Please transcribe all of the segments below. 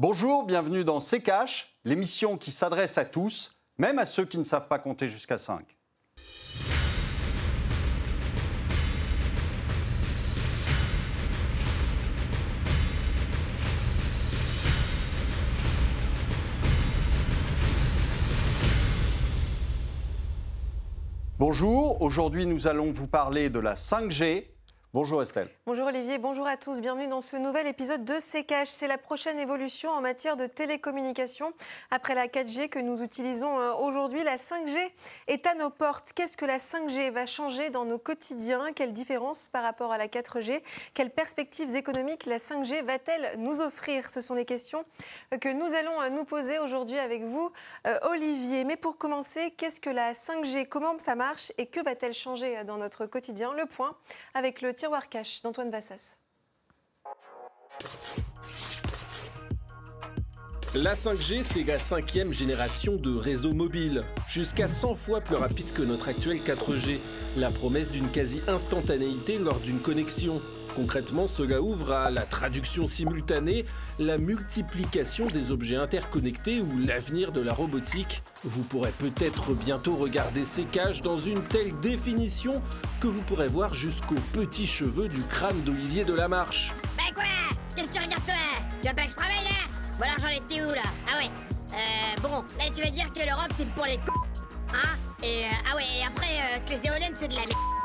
Bonjour, bienvenue dans C'est Cash, l'émission qui s'adresse à tous, même à ceux qui ne savent pas compter jusqu'à 5. Bonjour, aujourd'hui nous allons vous parler de la 5G, Bonjour Estelle. Bonjour Olivier, bonjour à tous. Bienvenue dans ce nouvel épisode de CKH. C'est la prochaine évolution en matière de télécommunication. Après la 4G que nous utilisons euh, aujourd'hui, la 5G est à nos portes. Qu'est-ce que la 5G va changer dans nos quotidiens? Quelle différence par rapport à la 4G Quelles perspectives économiques la 5G va-t-elle nous offrir? Ce sont les questions que nous allons euh, nous poser aujourd'hui avec vous, euh, Olivier. Mais pour commencer, qu'est-ce que la 5G Comment ça marche? Et que va-t-elle changer dans notre quotidien? Le point avec le tiroir cash d'Antoine Vassas. La 5G, c'est la cinquième génération de réseau mobile, jusqu'à 100 fois plus rapide que notre actuel 4G. La promesse d'une quasi-instantanéité lors d'une connexion. Concrètement, cela ouvre à la traduction simultanée, la multiplication des objets interconnectés ou l'avenir de la robotique. Vous pourrez peut-être bientôt regarder ces cages dans une telle définition que vous pourrez voir jusqu'aux petits cheveux du crâne d'Olivier de la Marche. Bah quoi? Qu'est-ce que tu regardes toi? Tu vas pas que je travaille là? Bon alors j'en étais où là? Ah ouais. Euh, bon, là tu vas dire que l'Europe c'est pour les c... Hein? Et euh, ah ouais, et après euh, que les éoliennes c'est de la merde.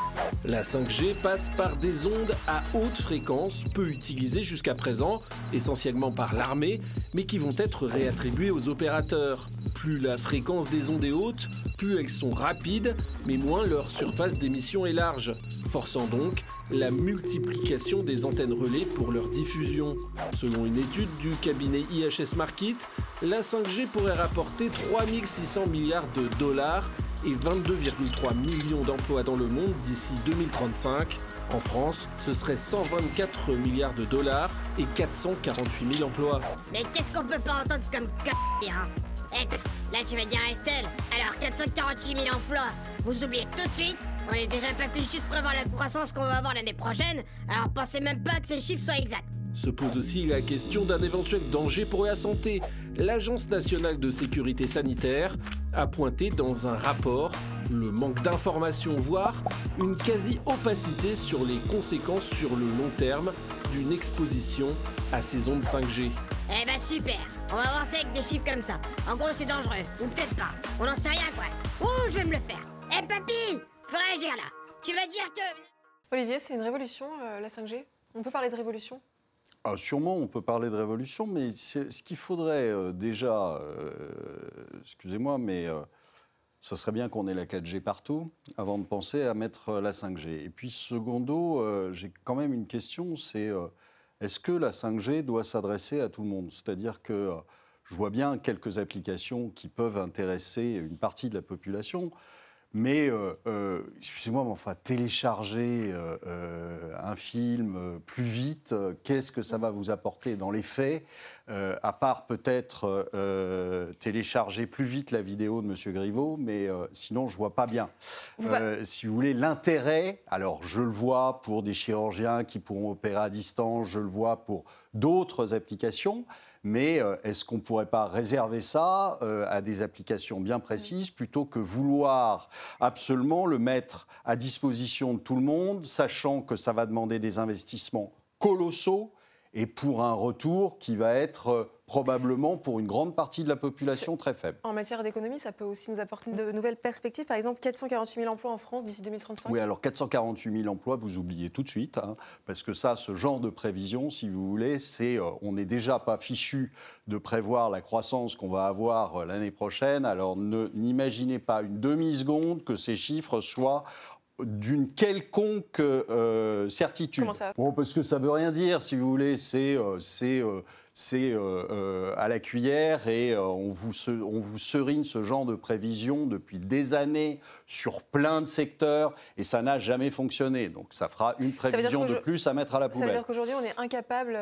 La 5G passe par des ondes à haute fréquence, peu utilisées jusqu'à présent, essentiellement par l'armée, mais qui vont être réattribuées aux opérateurs. Plus la fréquence des ondes est haute, plus elles sont rapides, mais moins leur surface d'émission est large, forçant donc la multiplication des antennes relais pour leur diffusion. Selon une étude du cabinet IHS Market, la 5G pourrait rapporter 3600 milliards de dollars et 22,3 millions d'emplois dans le monde d'ici 2035. En France, ce serait 124 milliards de dollars et 448 000 emplois. Mais qu'est-ce qu'on peut pas entendre comme c***, hein? Eh, là tu vas dire Estelle, alors 448 000 emplois, vous oubliez tout de suite? On est déjà pas fichu de prévoir la croissance qu'on va avoir l'année prochaine, alors pensez même pas que ces chiffres soient exacts. Se pose aussi la question d'un éventuel danger pour la santé. L'Agence nationale de sécurité sanitaire a pointé dans un rapport le manque d'informations, voire une quasi-opacité sur les conséquences sur le long terme d'une exposition à ces ondes 5G. Eh bah super, on va voir ça avec des chiffres comme ça. En gros c'est dangereux, ou peut-être pas. On n'en sait rien quoi. Ouh, je vais me le faire. Eh papy, faut réagir là. Tu vas dire que... Olivier, c'est une révolution, euh, la 5G On peut parler de révolution? Ah, sûrement, on peut parler de révolution, mais ce qu'il faudrait euh, déjà, euh, excusez-moi, mais euh, ça serait bien qu'on ait la 4G partout avant de penser à mettre la 5G. Et puis, secondo, j'ai quand même une question, c'est est-ce que la 5G doit s'adresser à tout le monde? C'est-à-dire que je vois bien quelques applications qui peuvent intéresser une partie de la population. Mais, euh, euh, excusez-moi, mais enfin, télécharger euh, un film plus vite, qu'est-ce que ça va vous apporter dans les faits À part peut-être télécharger plus vite la vidéo de M. Griveaux, mais sinon, je ne vois pas bien. si vous voulez, l'intérêt, alors je le vois pour des chirurgiens qui pourront opérer à distance, je le vois pour d'autres applications, mais euh, est-ce qu'on ne pourrait pas réserver ça euh, à des applications bien précises plutôt que vouloir absolument le mettre à disposition de tout le monde, sachant que ça va demander des investissements colossaux et pour un retour qui va être euh, probablement pour une grande partie de la population très faible. En matière d'économie, ça peut aussi nous apporter de nouvelles perspectives. Par exemple, 448 000 emplois en France d'ici 2035. Oui, alors 448 000 emplois, vous oubliez tout de suite, hein, parce que ça, ce genre de prévision, si vous voulez, c'est, euh, on n'est déjà pas fichu de prévoir la croissance qu'on va avoir euh, l'année prochaine. Alors n'imaginez pas une demi-seconde que ces chiffres soient d'une quelconque euh, certitude. Comment ça bon, parce que ça veut rien dire, si vous voulez. C'est, c'est c'est euh, euh, à la cuillère et euh, on, vous, on vous serine ce genre de prévision depuis des années sur plein de secteurs et ça n'a jamais fonctionné. Donc ça fera une prévision de plus à mettre à la poubelle. Ça veut dire qu'aujourd'hui on est incapable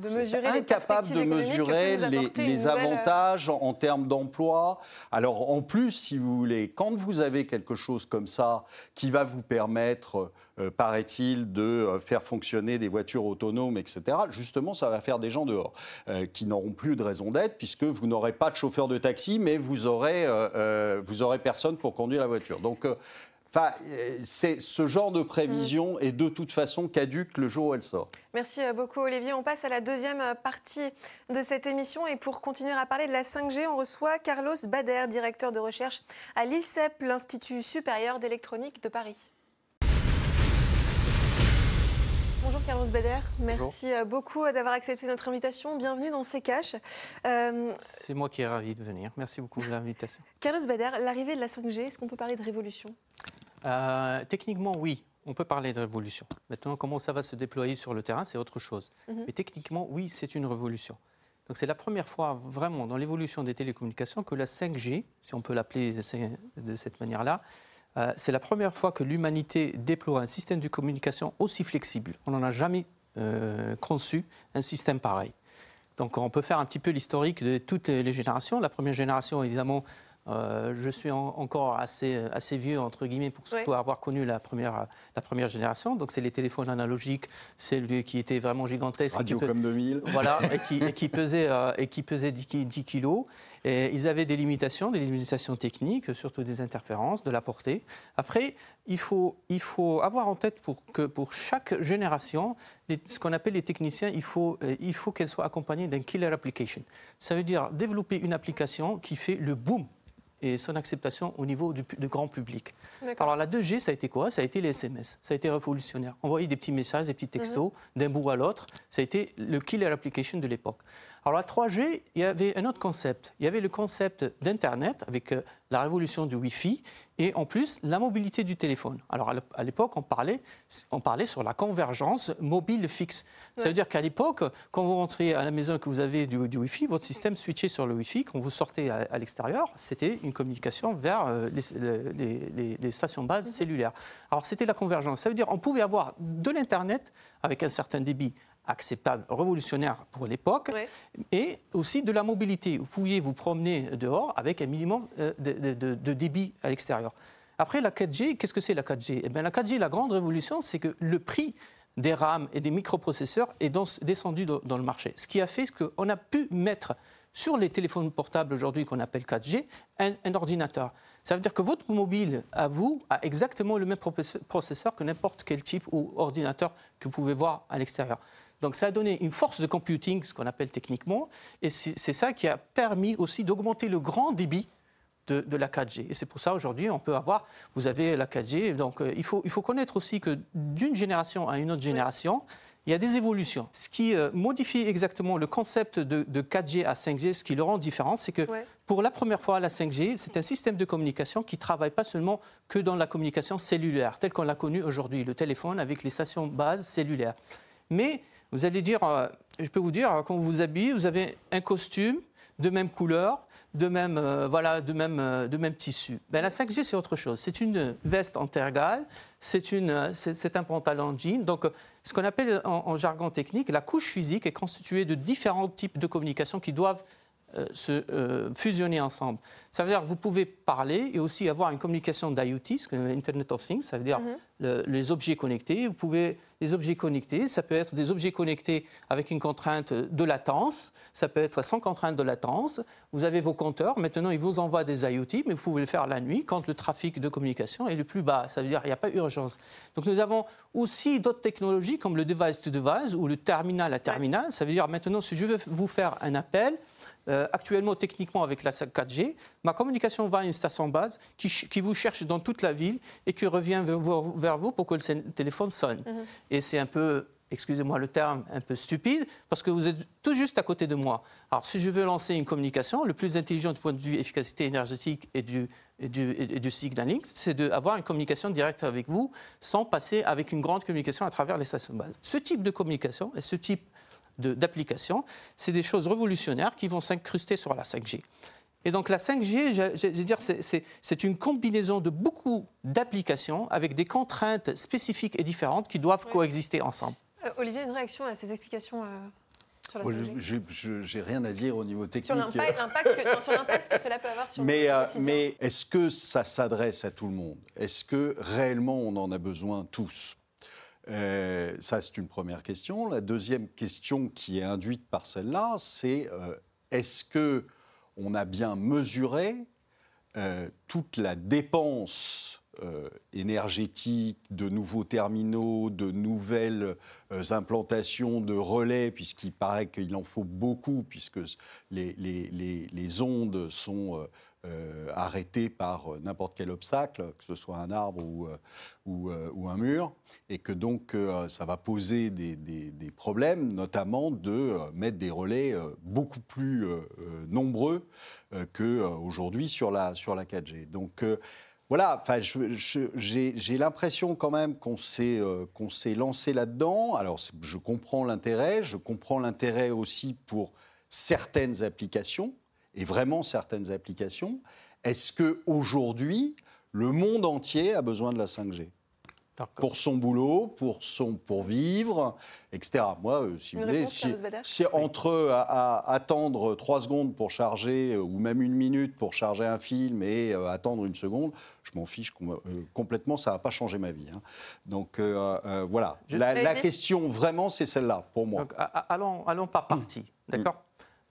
de mesurer les incapable de mesurer les, les avantages en, en termes d'emploi. Alors en plus, si vous voulez, quand vous avez quelque chose comme ça qui va vous permettre euh, paraît-il, de euh, faire fonctionner des voitures autonomes, etc. Justement, ça va faire des gens dehors euh, qui n'auront plus de raison d'être puisque vous n'aurez pas de chauffeur de taxi, mais vous aurez, vous aurez personne pour conduire la voiture. Donc, Enfin, c'est ce genre de prévision est de toute façon caduque le jour où elle sort. Merci beaucoup Olivier. On passe à la deuxième partie de cette émission et pour continuer à parler de la 5G, on reçoit Carlos Bader, directeur de recherche à l'ICEP, l'Institut supérieur d'électronique de Paris. Bonjour Carlos Bader, merci euh, beaucoup d'avoir accepté notre invitation. Bienvenue dans caches. Euh, C'est moi qui est ravi de venir. Merci beaucoup de l'invitation. Carlos Bader, l'arrivée de la 5G, est-ce qu'on peut parler de révolution? Euh, techniquement, oui, on peut parler de révolution. Maintenant, comment ça va se déployer sur le terrain, c'est autre chose. Mhm. Mais techniquement, oui, c'est une révolution. Donc c'est la première fois vraiment dans l'évolution des télécommunications que la 5G, si on peut l'appeler de cette manière-là, euh, c'est la première fois que l'humanité déploie un système de communication aussi flexible. On n'en a jamais euh, conçu un système pareil. Donc on peut faire un petit peu l'historique de toutes les générations. La première génération, évidemment, euh, je suis en- encore assez, assez vieux, entre guillemets, pour, Ouais. avoir connu la première, la première génération. Donc c'est les téléphones analogiques, celles qui étaient vraiment qui Radio comme 2000. voilà, et qui, et qui pesait, euh, et qui pesait 10, ki- 10 kilos. Et ils avaient des limitations, des limitations techniques, surtout des interférences, de la portée. Après, il faut, il faut avoir en tête pour que pour chaque génération, les- ce qu'on appelle les techniciens, il faut, il faut qu'elle soit accompagnée d'un killer application. Ça veut dire développer une application qui fait le boom et son acceptation au niveau du, grand public. Alors la 2G, ça a été quoi? Ça a été les SMS. Ça a été révolutionnaire. Envoyer des petits messages, des petits textos d'un bout à l'autre, ça a été le killer application de l'époque. Alors la 3G, il y avait un autre concept. Il y avait le concept d'Internet avec euh, la révolution du Wi-Fi et en plus la mobilité du téléphone. Alors à l'ép- à l'époque, on parlait, on parlait sur la convergence mobile fixe. Ça veut dire qu'à l'époque, quand vous rentrez à la maison et que vous avez du, du Wi-Fi, votre système switchait sur le Wi-Fi. Quand vous sortez à, à l'extérieur, c'était une communication vers euh, les, les- les- les stations bases cellulaires. Alors c'était la convergence. Ça veut dire qu'on pouvait avoir de l'Internet avec un certain débit acceptable, révolutionnaire pour l'époque, Ouais. et aussi de la mobilité. Vous pouviez vous promener dehors avec un minimum euh, de, de- de- de débit à l'extérieur. Après, la 4G, qu'est-ce que c'est la 4G Eh bien, La 4G, la grande révolution, c'est que le prix des RAM et des microprocesseurs est dans- descendu dans, dans le marché. Ce qui a fait qu'on a pu mettre sur les téléphones portables aujourd'hui qu'on appelle 4G un, un ordinateur. Ça veut dire que votre mobile, à vous, a exactement le même processeur que n'importe quel type ou ordinateur que vous pouvez voir à l'extérieur. Donc ça a donné une force de computing, ce qu'on appelle techniquement, et c'est ça qui a permis aussi d'augmenter le grand débit de, de la 4G. Et c'est pour ça aujourd'hui on peut avoir, vous avez la 4G, donc euh, il, faut, il faut connaître aussi que d'une génération à une autre génération, il y a des évolutions. Ce qui euh, modifie exactement le concept de, de 4G à 5G, ce qui le rend différent, c'est que pour la première fois, la 5G, c'est un système de communication qui travaille pas seulement que dans la communication cellulaire, telle qu'on l'a connue aujourd'hui, le téléphone avec les stations bases cellulaires. Mais vous allez dire, euh, je peux vous dire, quand vous vous habillez, vous avez un costume de même couleur, de même, euh, voilà, de même, euh, de même tissu. Ben, la 5G, c'est autre chose. C'est une veste en tergale, c'est une, c'est un pantalon jean. Donc, ce qu'on appelle en, en jargon technique, la couche physique est constituée de différents types de communication qui doivent se euh, fusionner ensemble. Ça veut dire que vous pouvez parler et aussi avoir une communication d'IoT, ce qu'on Internet of Things, ça veut dire le- les objets connectés. Vous pouvez les objets connectés, ça peut être des objets connectés avec une contrainte de latence, ça peut être sans contrainte de latence. Vous avez vos compteurs, maintenant ils vous envoient des IoT, mais vous pouvez le faire la nuit quand le trafic de communication est le plus bas. Ça veut dire qu'il n'y a pas urgence. Donc nous avons aussi d'autres technologies comme le device to device ou le terminal à terminal. Ça veut dire maintenant si je veux vous faire un appel, euh, actuellement, techniquement, avec la 4G, ma communication va à une station base qui, vous cherche dans toute la ville et qui revient vers vous, vers vous pour que le téléphone sonne. Et c'est un peu, excusez-moi le terme, un peu stupide parce que vous êtes tout juste à côté de moi. Alors, si je veux lancer une communication, le plus intelligent du point de vue efficacité énergétique et du, et du, et du signaling, c'est d'avoir une communication directe avec vous sans passer avec une grande communication à travers les stations base. Ce type de communication et ce type de- d'applications, c'est des choses révolutionnaires qui vont s'incruster sur la 5G. Et donc la 5G, je, je- je veux dire, c'est- une combinaison de beaucoup d'applications avec des contraintes spécifiques et différentes qui doivent Oui. coexister ensemble. Euh, Olivier, une réaction à ces explications euh, sur la Moi, 5G je- je- J'ai rien à dire au niveau technique. l'impact que, sur l'impact que cela peut avoir sur Mais, le euh, quotidien. mais est-ce que ça s'adresse à tout le monde? Est-ce que réellement on en a besoin tous? Euh, ça, c'est une première question. La deuxième question qui est induite par celle-là, c'est euh, est-ce que on a bien mesuré euh, toute la dépense énergétique de nouveaux terminaux, de nouvelles implantations de relais, puisqu'il paraît qu'il en faut beaucoup, puisque les ondes sont euh, arrêté par euh, n'importe quel obstacle, que ce soit un arbre ou, euh, ou, un mur, et que donc ça va poser des, problèmes, notamment de mettre des relais beaucoup plus nombreux qu'aujourd'hui sur la, sur la 4G. Donc voilà, j'ai l'impression quand même qu'on s'est s'est lancé là-dedans. Alors, je comprends l'intérêt, je comprends l'intérêt aussi pour certaines applications et vraiment certaines applications. Est-ce qu'aujourd'hui, le monde entier a besoin de la 5G pour son boulot, pour, son, pour vivre, etc. Moi, euh, si vous voulez, si, entre attendre trois secondes pour charger, euh, ou même une minute pour charger un film et euh, attendre une seconde, je m'en fiche complètement, ça n'a pas changé ma vie. Hein. Donc voilà, la, question vraiment, c'est celle-là, pour moi. allons, allons par partie, d'accord?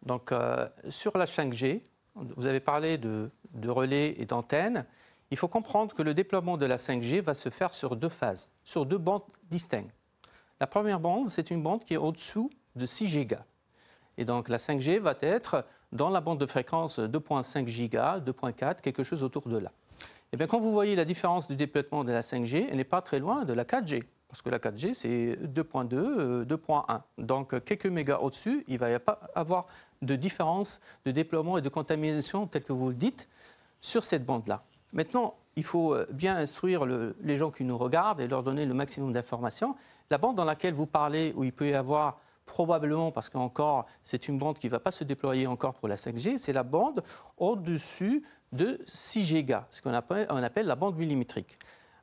Donc, euh, sur la 5G, vous avez parlé de, relais et d'antennes. Il faut comprendre que le déploiement de la 5G va se faire sur deux phases, sur deux bandes distinctes. La première bande, c'est une bande qui est au-dessous de 6 gigas. Et donc la 5G va être dans la bande de fréquence 2.5 gigas, 2.4, quelque chose autour de là. Et eh bien quand vous voyez la différence du déploiement de la 5G, elle n'est pas très loin de la 4G parce que la 4G, c'est 2.2, 2.1. Euh, Donc, quelques mégas au-dessus, il ne va pas avoir de différence de déploiement et de contamination, tel que vous le dites, sur cette bande-là. Maintenant, il faut euh, bien instruire les gens qui nous regardent et leur donner le maximum d'informations. La bande dans laquelle vous parlez, où il peut y avoir probablement, parce qu'encore, c'est une bande qui ne va pas se déployer encore pour la 5G, c'est la bande au-dessus de 6 gigas, ce qu'on appelle la bande millimétrique.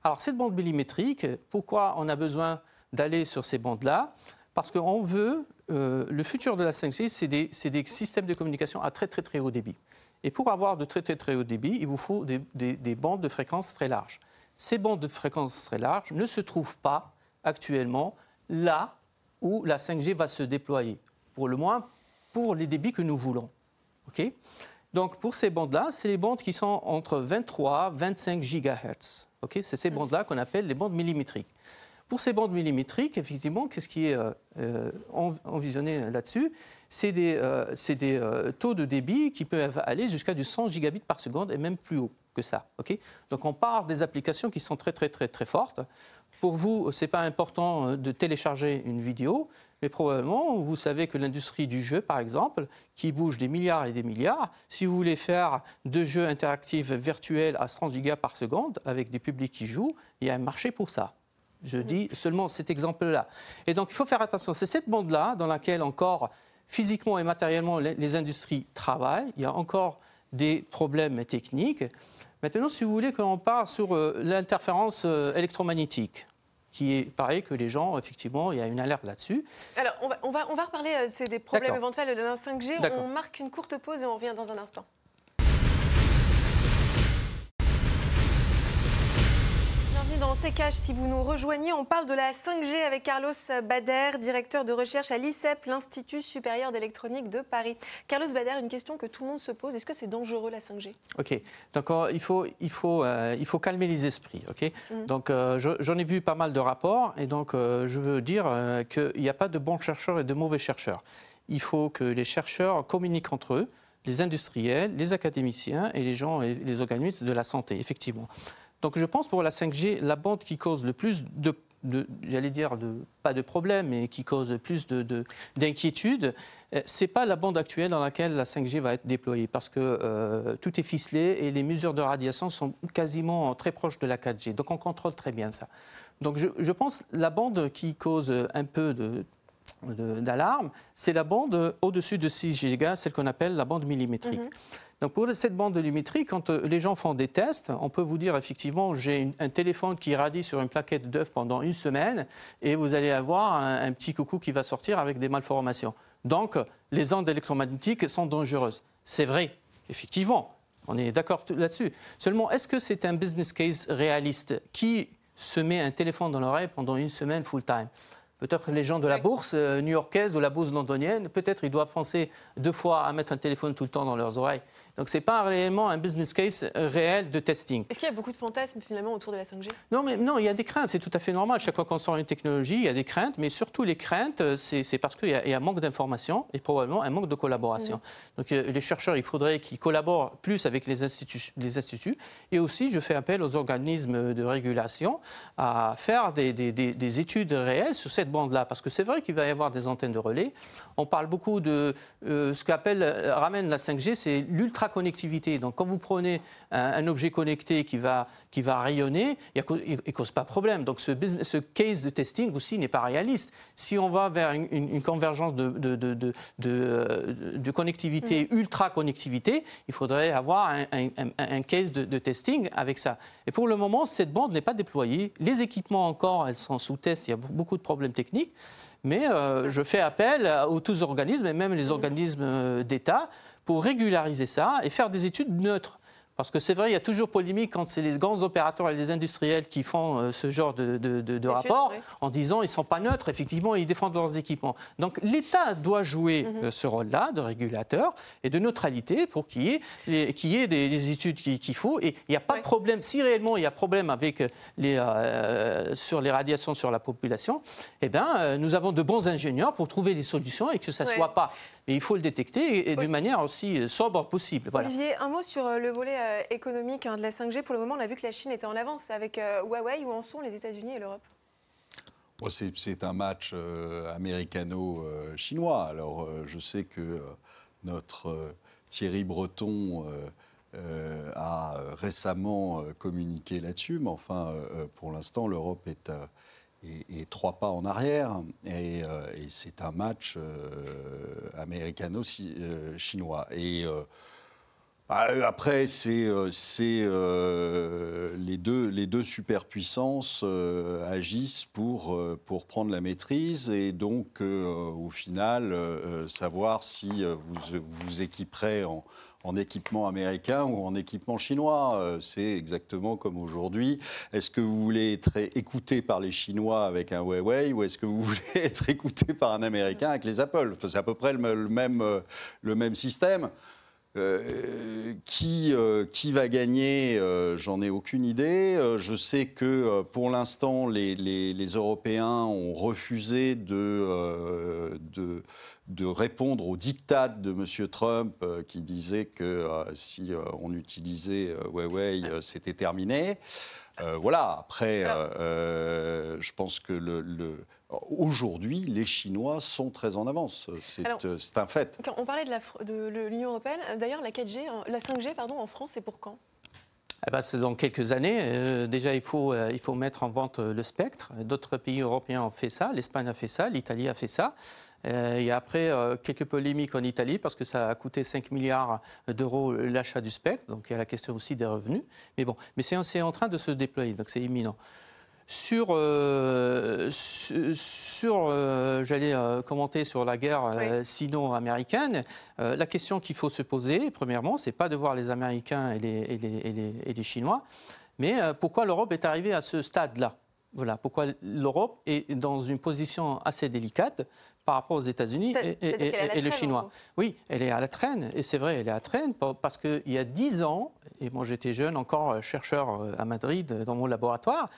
Alors, cette bande millimétrique, pourquoi on a besoin d'aller sur ces bandes-là? Parce qu'on veut, euh, le futur de la 5G, c'est des, systèmes de communication à très très très haut débit. Et pour avoir de très très très haut débit, il vous faut des, des bandes de fréquences très larges. Ces bandes de fréquences très larges ne se trouvent pas actuellement là où la 5G va se déployer, pour le moins pour les débits que nous voulons. OK? Donc pour ces bandes-là, c'est les bandes qui sont entre 23 et 25 GHz c'est ces bandes-là qu'on appelle les bandes millimétriques. Pour ces bandes millimétriques, effectivement, qu'est-ce qui est euh, euh, envisionné là-dessus? C'est des, euh, taux de débit qui peuvent aller jusqu'à du 100 gigabits par seconde et même plus haut que ça. Donc on part des applications qui sont très très très très fortes. Pour vous, ce n'est pas important de télécharger une vidéo, mais probablement, vous savez que l'industrie du jeu, par exemple, qui bouge des milliards et des milliards, si vous voulez faire de jeux interactifs virtuels à 100 gigas par seconde, avec des publics qui jouent, il y a un marché pour ça. Je dis seulement cet exemple-là. Et donc, il faut faire attention. C'est cette bande-là dans laquelle encore, physiquement et matériellement, les industries travaillent. Il y a encore des problèmes techniques. Maintenant, si vous voulez qu'on parle sur euh, l'interférence euh, électromagnétique, qui est pareil que les gens, effectivement, il y a une alerte là-dessus. Alors, on va, on va, on va reparler euh, des problèmes éventuels de la 5G. On marque une courte pause et on revient dans un instant. Dans CKH. Si vous nous rejoignez, on parle de la 5G avec Carlos Bader, directeur de recherche à l'ICEP, l'Institut supérieur d'électronique de Paris. Carlos Bader, une question que tout le monde se pose est-ce que c'est dangereux la 5G Ok, donc il faut, il, faut, euh, il faut calmer les esprits. Ok, mm. donc euh, j'en ai vu pas mal de rapports et donc euh, je veux dire qu'il n'y a pas de bons chercheurs et de mauvais chercheurs. Il faut que les chercheurs communiquent entre eux les industriels, les académiciens et les gens et les organismes de la santé, effectivement. Donc je pense pour la 5G, la bande qui cause le plus de, j'allais dire, pas de problèmes, mais qui cause le plus d'inquiétude, de, euh, c'est pas la bande actuelle dans laquelle la 5G va être déployée, parce que euh, tout est ficelé et les mesures de radiation sont quasiment très proches de la 4G. Donc on contrôle très bien ça. Donc je pense la bande qui cause un peu de d'alarme, c'est la bande au-dessus de 6 GHz, celle qu'on appelle la bande millimétrique. Mhm. Donc pour cette bande millimétrique, quand euh, les gens font des tests, on peut vous dire effectivement j'ai un téléphone qui radie sur une plaquette d'œuf pendant une semaine et vous allez avoir un, petit coucou qui va sortir avec des malformations. Donc les ondes électromagnétiques sont dangereuses. C'est vrai, effectivement, on est d'accord là-dessus. Seulement, est-ce que c'est un business case réaliste Qui se met un téléphone dans l'oreille pendant une semaine full-time. Peut-être les gens de la bourse euh, new-yorkaise ou la bourse londonienne, peut-être ils doivent penser deux fois à mettre un téléphone tout le temps dans leurs oreilles. Donc ce n'est pas réellement un business case réel de testing. Est-ce qu'il y a beaucoup de fantasmes finalement autour de la 5G Non, mais non, il y a des craintes, c'est tout à fait normal. Chaque fois qu'on sort une technologie, il y a des craintes, mais surtout les craintes, c'est parce qu'il y, a un manque d'information et probablement un manque de collaboration. Mmh. Donc euh, les chercheurs, il faudrait qu'ils collaborent plus avec les instituts, les instituts. Et aussi, je fais appel aux organismes de régulation à faire des, des, des, études réelles sur cette bande-là, parce que c'est vrai qu'il va y avoir des antennes de relais. On parle beaucoup de euh, ce qu'appelle, euh, ramène la 5G, c'est l'ultra connectivité. Donc, quand vous prenez un, objet connecté qui va, qui va rayonner, il ne cause pas de problème. Donc, ce, ce case de testing aussi n'est pas réaliste. Si on va vers une, convergence de, de, de, de, connectivité, mm. ultra-connectivité, il faudrait avoir un, un, case de, testing avec ça. Et pour le moment, cette bande n'est pas déployée. Les équipements encore, elles sont sous test, il y a beaucoup de problèmes techniques. Mais euh, je fais appel aux tous organismes, et même les mm. organismes euh, d'État, pour régulariser ça et faire des études neutres. Parce que c'est vrai, il y a toujours polémique quand c'est les grands opérateurs et les industriels qui font euh, ce genre de, de, rapport en disant qu'ils ne sont pas neutres, effectivement, ils défendent leurs équipements. Donc l'État doit jouer mhm. euh, ce rôle-là de régulateur et de neutralité pour qu'il y ait, les, y ait des, études qu'il faut. Et il n'y a pas de problème. Si réellement il y a problème avec les, euh, sur les radiations sur la population, eh bien, nous avons de bons ingénieurs pour trouver des solutions et que ça ne soit pas mais il faut le détecter et, d'une manière aussi euh, sobre possible. Olivier, un mot sur euh, le volet euh, économique hein, de la 5G. Pour le moment, on a vu que la Chine était en avance avec Huawei. Où en sont les États-Unis et l'Europe? C'est un match américano-chinois. Alors, je sais que notre Thierry Breton a récemment communiqué là-dessus, mais enfin, pour l'instant, l'Europe est et, trois pas en arrière. Et, euh, c'est un match euh, américano-chinois. Et euh, bah, après, c'est les, deux, les deux superpuissances agissent pour, pour prendre la maîtrise et donc, au final, savoir si vous vous équiperez en en équipement américain ou en équipement chinois. Euh, c'est exactement comme aujourd'hui. Est-ce que vous voulez être écouté par les Chinois avec un Huawei ou est-ce que vous voulez être écouté par un Américain avec les Apple? C'est à peu près le, même, euh, le même système. Euh, qui, qui va gagner J'en ai aucune idée. je sais que pour l'instant, les, les, les, Européens ont refusé de, de de répondre au diktat de M. Trump euh, qui disait que euh, si euh, on utilisait Huawei, c'était terminé. voilà, après, je pense que le, aujourd'hui, les Chinois sont très en avance. C'est un fait. On parlait de l'Union européenne. D'ailleurs, la 4G, la 5G pardon, en France, c'est pour quand? Eh ben, c'est dans quelques années. déjà, il faut, il faut mettre en vente le spectre. D'autres pays européens ont fait ça. L'Espagne a fait ça. L'Italie a fait ça. Euh, et après, euh, quelques polémiques en Italie parce que ça a coûté 5 milliards d'euros l'achat du spectre. Donc il y a la question aussi des revenus. Mais bon, mais c'est en train de se déployer, donc c'est imminent. Sur, euh, sur j'allais commenter sur la guerre sino-américaine, la question qu'il faut se poser, premièrement, c'est pas de voir les Américains et les, et les, et les Chinois, mais pourquoi l'Europe est arrivée à ce stade-là? Voilà pourquoi l'Europe est dans une position assez délicate par rapport aux États-Unis et, le Chinois. Oui, elle est à la traîne, et c'est vrai, elle est à la traîne parce qu'il y a dix ans, et moi j'étais jeune encore euh, chercheur euh, à Madrid euh, dans mon laboratoire,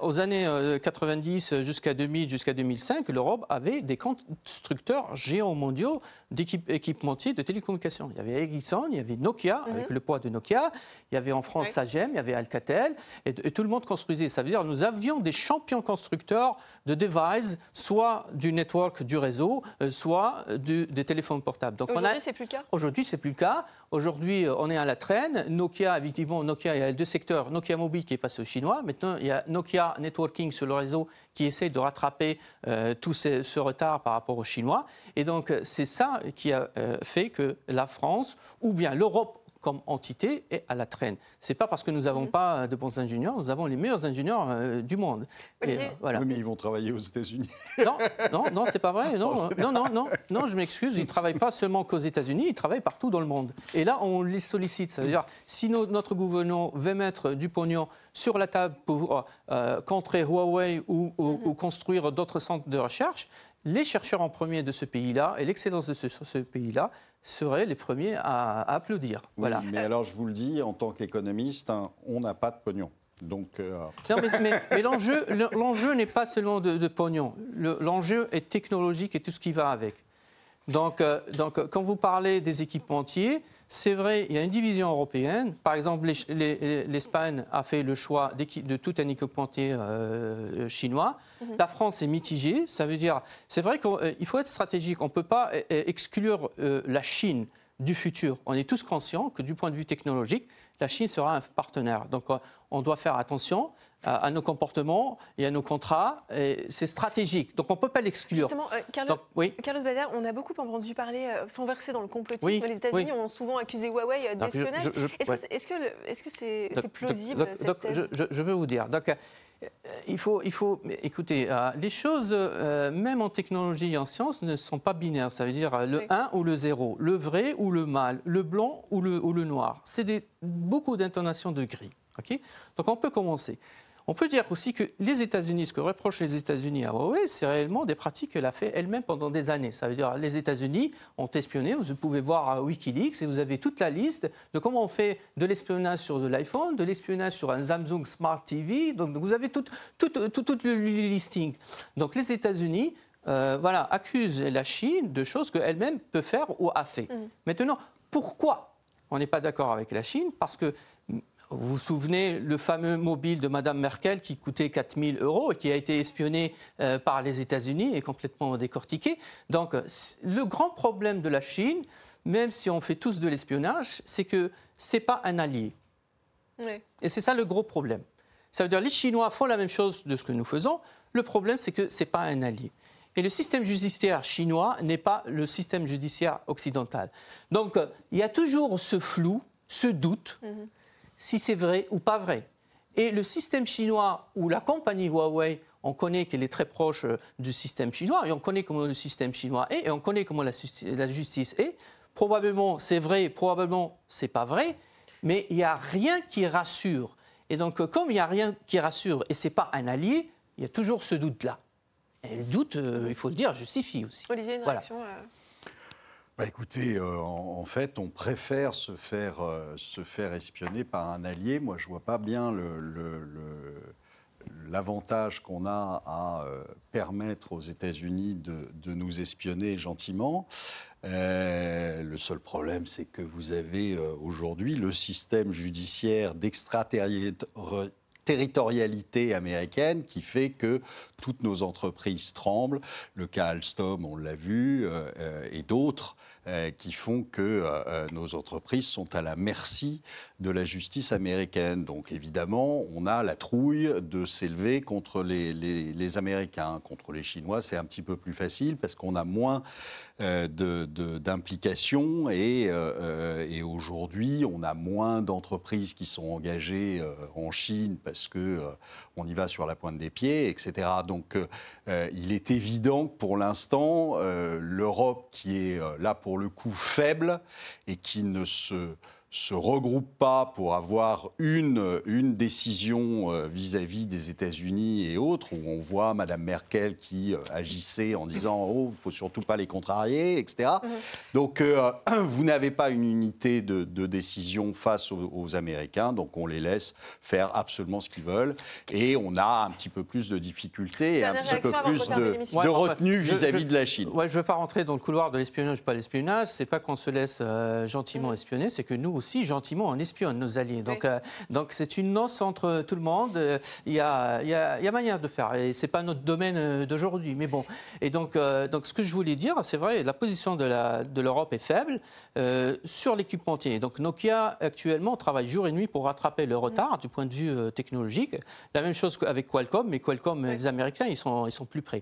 aux années 90 jusqu'à 2000, jusqu'à 2005, l'Europe avait des constructeurs géomondiaux d'équipementiers de télécommunications. Il y avait Ericsson, il y avait Nokia, mhm. avec le poids de Nokia, il y avait en France Sagem, il y avait Alcatel, et, tout le monde construisait. Ça veut dire que nous avions des champions constructeurs de devices, soit du network, du réseau, soit des téléphones portables. Aujourd'hui, c'est plus le cas? Aujourd'hui, c'est plus le cas. Aujourd'hui, on est à la traîne. Nokia, effectivement, Nokia, il y a deux secteurs. Nokia Mobile qui est passé aux Chinois. Maintenant, il y a Nokia Networking sur le réseau qui essaie de rattraper euh, tout ce, retard par rapport aux Chinois. Et donc, c'est ça qui a euh, fait que la France, ou bien l'Europe comme entité est à la traîne. C'est pas parce que nous n'avons pas de bons ingénieurs, nous avons les meilleurs ingénieurs euh, du monde. Et, euh, voilà. Oui, mais ils vont travailler aux États-Unis. Non, non, non, c'est pas vrai. Non, non, non, non, non, je m'excuse. Ils ne travaillent pas seulement qu'aux États-Unis, ils travaillent partout dans le monde. Et là, on les sollicite. Ça veut dire, si no- notre gouvernement veut mettre du pognon sur la table pour euh, contrer Huawei ou, ou- ou construire d'autres centres de recherche, les chercheurs en premier de ce pays-là et l'excellence de ce, ce pays-là seraient les premiers à, à applaudir. Voilà. Mais alors, je vous le dis, en tant qu'économiste, hein, on n'a pas de pognon. Donc, euh, Non, mais, mais- mais l'enjeu, le- l'enjeu n'est pas seulement de, de pognon. Le- L'enjeu est technologique et tout ce qui va avec. Donc, euh, donc, euh, quand vous parlez des équipementiers, c'est vrai, il y a une division européenne. Par exemple, les- les- l'Espagne a fait le choix de tout un équipementier euh, chinois. La France est mitigée. Ça veut dire, c'est vrai qu'il faut être stratégique. On ne peut pas exclure euh, la Chine du futur. On est tous conscients que du point de vue technologique, la Chine sera un partenaire. Donc euh, on doit faire attention à, à nos comportements et à nos contrats. C'est stratégique. Donc on ne peut pas l'exclure. Justement, euh, Carlo- Donc, oui. Carlos Bader, on a beaucoup entendu parler, euh, sans verser dans le complotisme, Oui, les États-Unis oui. ont souvent accusé Huawei euh, d'espionnage. Est-ce ouais. que c'est Donc- c'est plausible, donc- cette donc, thèse? je, veux vous dire. Donc, euh, il faut, il faut écoutez, euh, les choses, euh, même en technologie et en sciences, ne sont pas binaires. Ça veut dire euh, le Oui. 1 ou le 0, le vrai ou le mal, le blanc ou le, ou le noir. C'est beaucoup d'intonations de gris. Donc, on peut commencer. On peut dire aussi que les États-Unis, ce que reprochent les États-Unis à Huawei, c'est réellement des pratiques qu'elle a fait elle-même pendant des années. Ça veut dire les États-Unis ont espionné. Vous pouvez voir à Wikileaks et vous avez toute la liste de comment on fait de l'espionnage sur de l'iPhone, de l'espionnage sur un Samsung Smart TV. Donc vous avez tout, tout, tout, tout le listing. Donc les États-Unis euh, voilà, accusent la Chine de choses qu'elle-même peut faire ou a fait. Maintenant, pourquoi on n'est pas d'accord avec la Chine? Parce que vous vous souvenez le fameux mobile de Madame Merkel qui coûtait 4000 euros et qui a été espionné euh, par les États-Unis et complètement décortiqué. Donc, le grand problème de la Chine, même si on fait tous de l'espionnage, c'est que c'est pas un allié. Et c'est ça le gros problème. Ça veut dire les Chinois font la même chose de ce que nous faisons. Le problème, c'est que ce n'est pas un allié. Et le système judiciaire chinois n'est pas le système judiciaire occidental. Donc, euh, il y a toujours ce flou, ce doute, si c'est vrai ou pas vrai. Et le système chinois ou la compagnie Huawei, on connaît qu'elle est très proche euh, du système chinois et on connaît comment le système chinois est et on connaît comment la, justi- la justice est. Probablement c'est vrai, probablement c'est pas vrai, mais il n'y a rien qui rassure. Et donc, euh, comme il n'y a rien qui rassure et c'est pas un allié, il y a toujours ce doute-là. Et le doute, euh, il faut le dire, justifie aussi. Olivier, une Voilà. réaction Bah écoutez, euh, en, fait, on préfère se faire, euh, se faire espionner par un allié. Moi, je vois pas bien l'avantage qu'on a à euh, permettre aux États-Unis de, de nous espionner gentiment. Le seul problème, c'est que vous avez aujourd'hui le système judiciaire d'extraterritorialité américaine qui fait que toutes nos entreprises tremblent. Le cas Alstom, on l'a vu, euh, euh, et d'autres qui font que euh, euh, nos entreprises sont à la merci de la justice américaine. Donc évidemment, on a la trouille de s'élever contre les, Américains. Contre les Chinois, c'est un petit peu plus facile parce qu'on a moins euh, d'implications et, euh, euh, et aujourd'hui, on a moins d'entreprises qui sont engagées euh, en Chine parce que euh, on y va sur la pointe des pieds, etc. Donc, euh, il est évident que pour l'instant, euh, l'Europe, qui est euh, là pour le coup faible et qui ne se se regroupe pas pour avoir une, une décision euh, vis-à-vis des États-Unis et autres, où on voit Madame Merkel qui euh, agissait en disant oh, il faut surtout pas les contrarier, etc. Donc, euh, vous n'avez pas une unité de, de décision face aux, aux Américains, donc on les laisse faire absolument ce qu'ils veulent, et on a un petit peu plus de difficultés et un petit peu plus de, Ouais, retenue vis-à-vis de la Chine. Ouais, je ne veux pas rentrer dans le couloir de l'espionnage, pas l'espionnage. C'est pas qu'on se laisse euh, gentiment espionner, c'est que nous aussi, gentiment, on espionne nos alliés. Donc, Oui. euh, donc c'est une noce entre tout le monde. Euh, Il y, a, il y, a, il y a manière de faire. Et c'est pas notre domaine euh, d'aujourd'hui. Mais bon. Et donc, euh, donc, ce que je voulais dire, c'est vrai, la position de la- de l'Europe est faible euh, sur l'équipementier. Donc, Nokia, actuellement, travaille jour et nuit pour rattraper le retard du point de vue technologique. La même chose qu'avec Qualcomm, mais Qualcomm, Oui. les Américains, ils sont, ils sont plus près.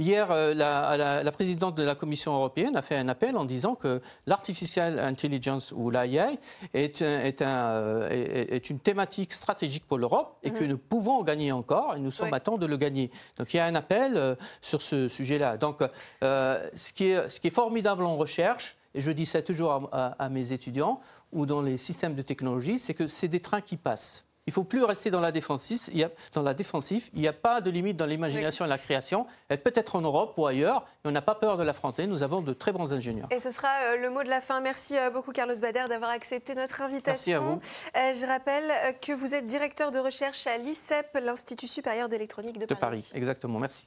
Hier, euh, la, la- la présidente de la Commission européenne a fait un appel en disant que l'artificial intelligence ou l'AI est, un- est, un, euh, est- une thématique stratégique pour l'Europe et que nous pouvons en gagner encore et nous sommes Mhm. À temps de le gagner. Donc il y a un appel euh, sur ce sujet-là. Donc euh, ce, qui est, ce qui est formidable en recherche, et je dis ça toujours à, à- à mes étudiants, ou dans les systèmes de technologie, c'est que c'est des trains qui passent. Il ne faut plus rester dans la défensive. Il y a, dans la défensive, il n'y a pas de limite dans l'imagination et la création. Elle peut être en Europe ou ailleurs, et on n'a pas peur de l'affronter. Nous avons de très bons ingénieurs. Et ce sera euh, le mot de la fin. Merci euh, beaucoup, Carlos Bader, d'avoir accepté notre invitation. Merci à vous. Euh, je rappelle que vous êtes directeur de recherche à l'ICEP, l'Institut supérieur d'électronique de, De Paris, exactement. Merci.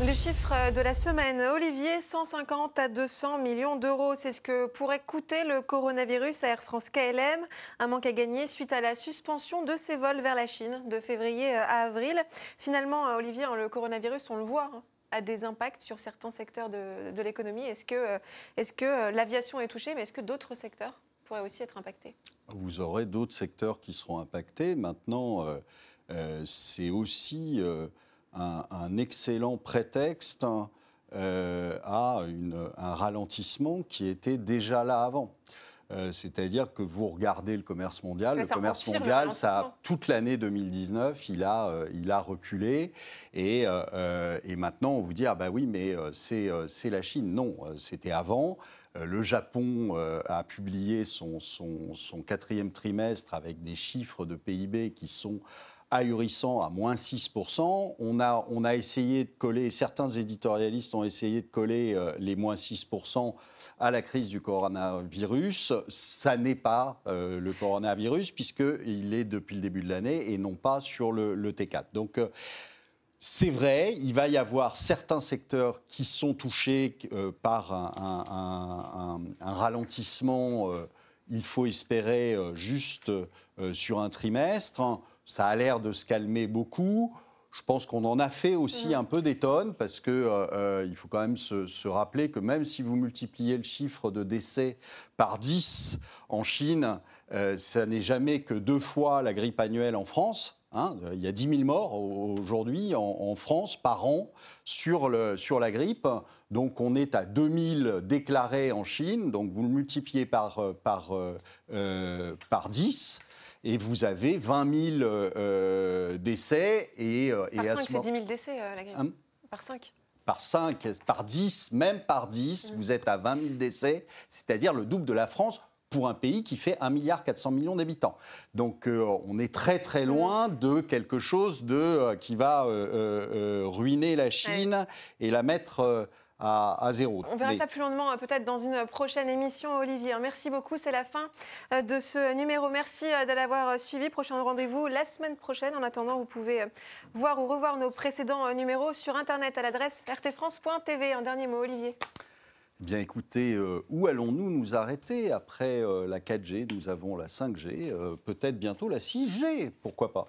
Le chiffre de la semaine, Olivier, 150 à 200 millions d'euros. C'est ce que pourrait coûter le coronavirus à Air France KLM. Un manque à gagner suite à la suspension de ses vols vers la Chine de février à avril. Finalement, Olivier, hein, le coronavirus, on le voit, hein, a des impacts sur certains secteurs de, l'économie. Est-ce que, euh, euh, l'aviation est touchée, mais est-ce que d'autres secteurs pourraient aussi être impactés? Vous aurez d'autres secteurs qui seront impactés. Maintenant, euh, c'est aussi un, un excellent prétexte euh, à une- un ralentissement qui était déjà là avant. Euh, C'est-à-dire que vous regardez le commerce mondial, le commerce le mondial, ça, toute l'année 2019, il a, euh, il a reculé. Et, et maintenant, on vous dit, ah bah oui, mais c'est la Chine. Non, c'était avant. Le Japon a publié son, son- son quatrième trimestre avec des chiffres de PIB qui sont ahurissants à moins 6%. On a, on a essayé de coller, certains éditorialistes ont essayé de coller euh, les moins 6% à la crise du coronavirus. Ça n'est pas euh, le coronavirus puisqu'il est depuis le début de l'année et non pas sur le, le T4. Donc, euh, c'est vrai, il va y avoir certains secteurs qui sont touchés par un, ralentissement, il faut espérer, juste sur un trimestre. Ça a l'air de se calmer beaucoup. Je pense qu'on en a fait aussi un peu des tonnes parce que euh, euh, il faut quand même se, se rappeler que même si vous multipliez le chiffre de décès par 10 en Chine, euh, ça n'est jamais que deux fois la grippe annuelle en France. hein. il y a 10 000 morts au- aujourd'hui en, en France par an sur, le, sur la grippe. Donc on est à 2000 déclarés en Chine. Donc vous le multipliez par, par, euh, par 10 et vous avez 20 000 euh, euh, décès. Et, euh, Par à 5, ce c'est moment- 10 000 décès, euh, la grippe. Hein Par 5. par 5, par 10, même par 10, vous êtes à 20 000 décès, c'est-à-dire le double de la France pour un pays qui fait 1 milliard 400 millions d'habitants. Donc euh, on est très très loin de quelque chose de, euh, qui va euh, euh, ruiner la Chine et la mettre à, à zéro. On verra Mais- ça plus longuement euh, peut-être dans une prochaine émission, Olivier. Merci beaucoup, c'est la fin euh, de ce numéro. Merci euh, de l'avoir suivi. Prochain rendez-vous la semaine prochaine. En attendant, vous pouvez voir ou revoir nos précédents numéros sur Internet à l'adresse rtfrance.tv. Un dernier mot, Olivier. Eh Bien écoutez, euh, où allons-nous nous arrêter après euh, la 4G Nous avons la 5G, euh, peut-être bientôt la 6G, pourquoi pas?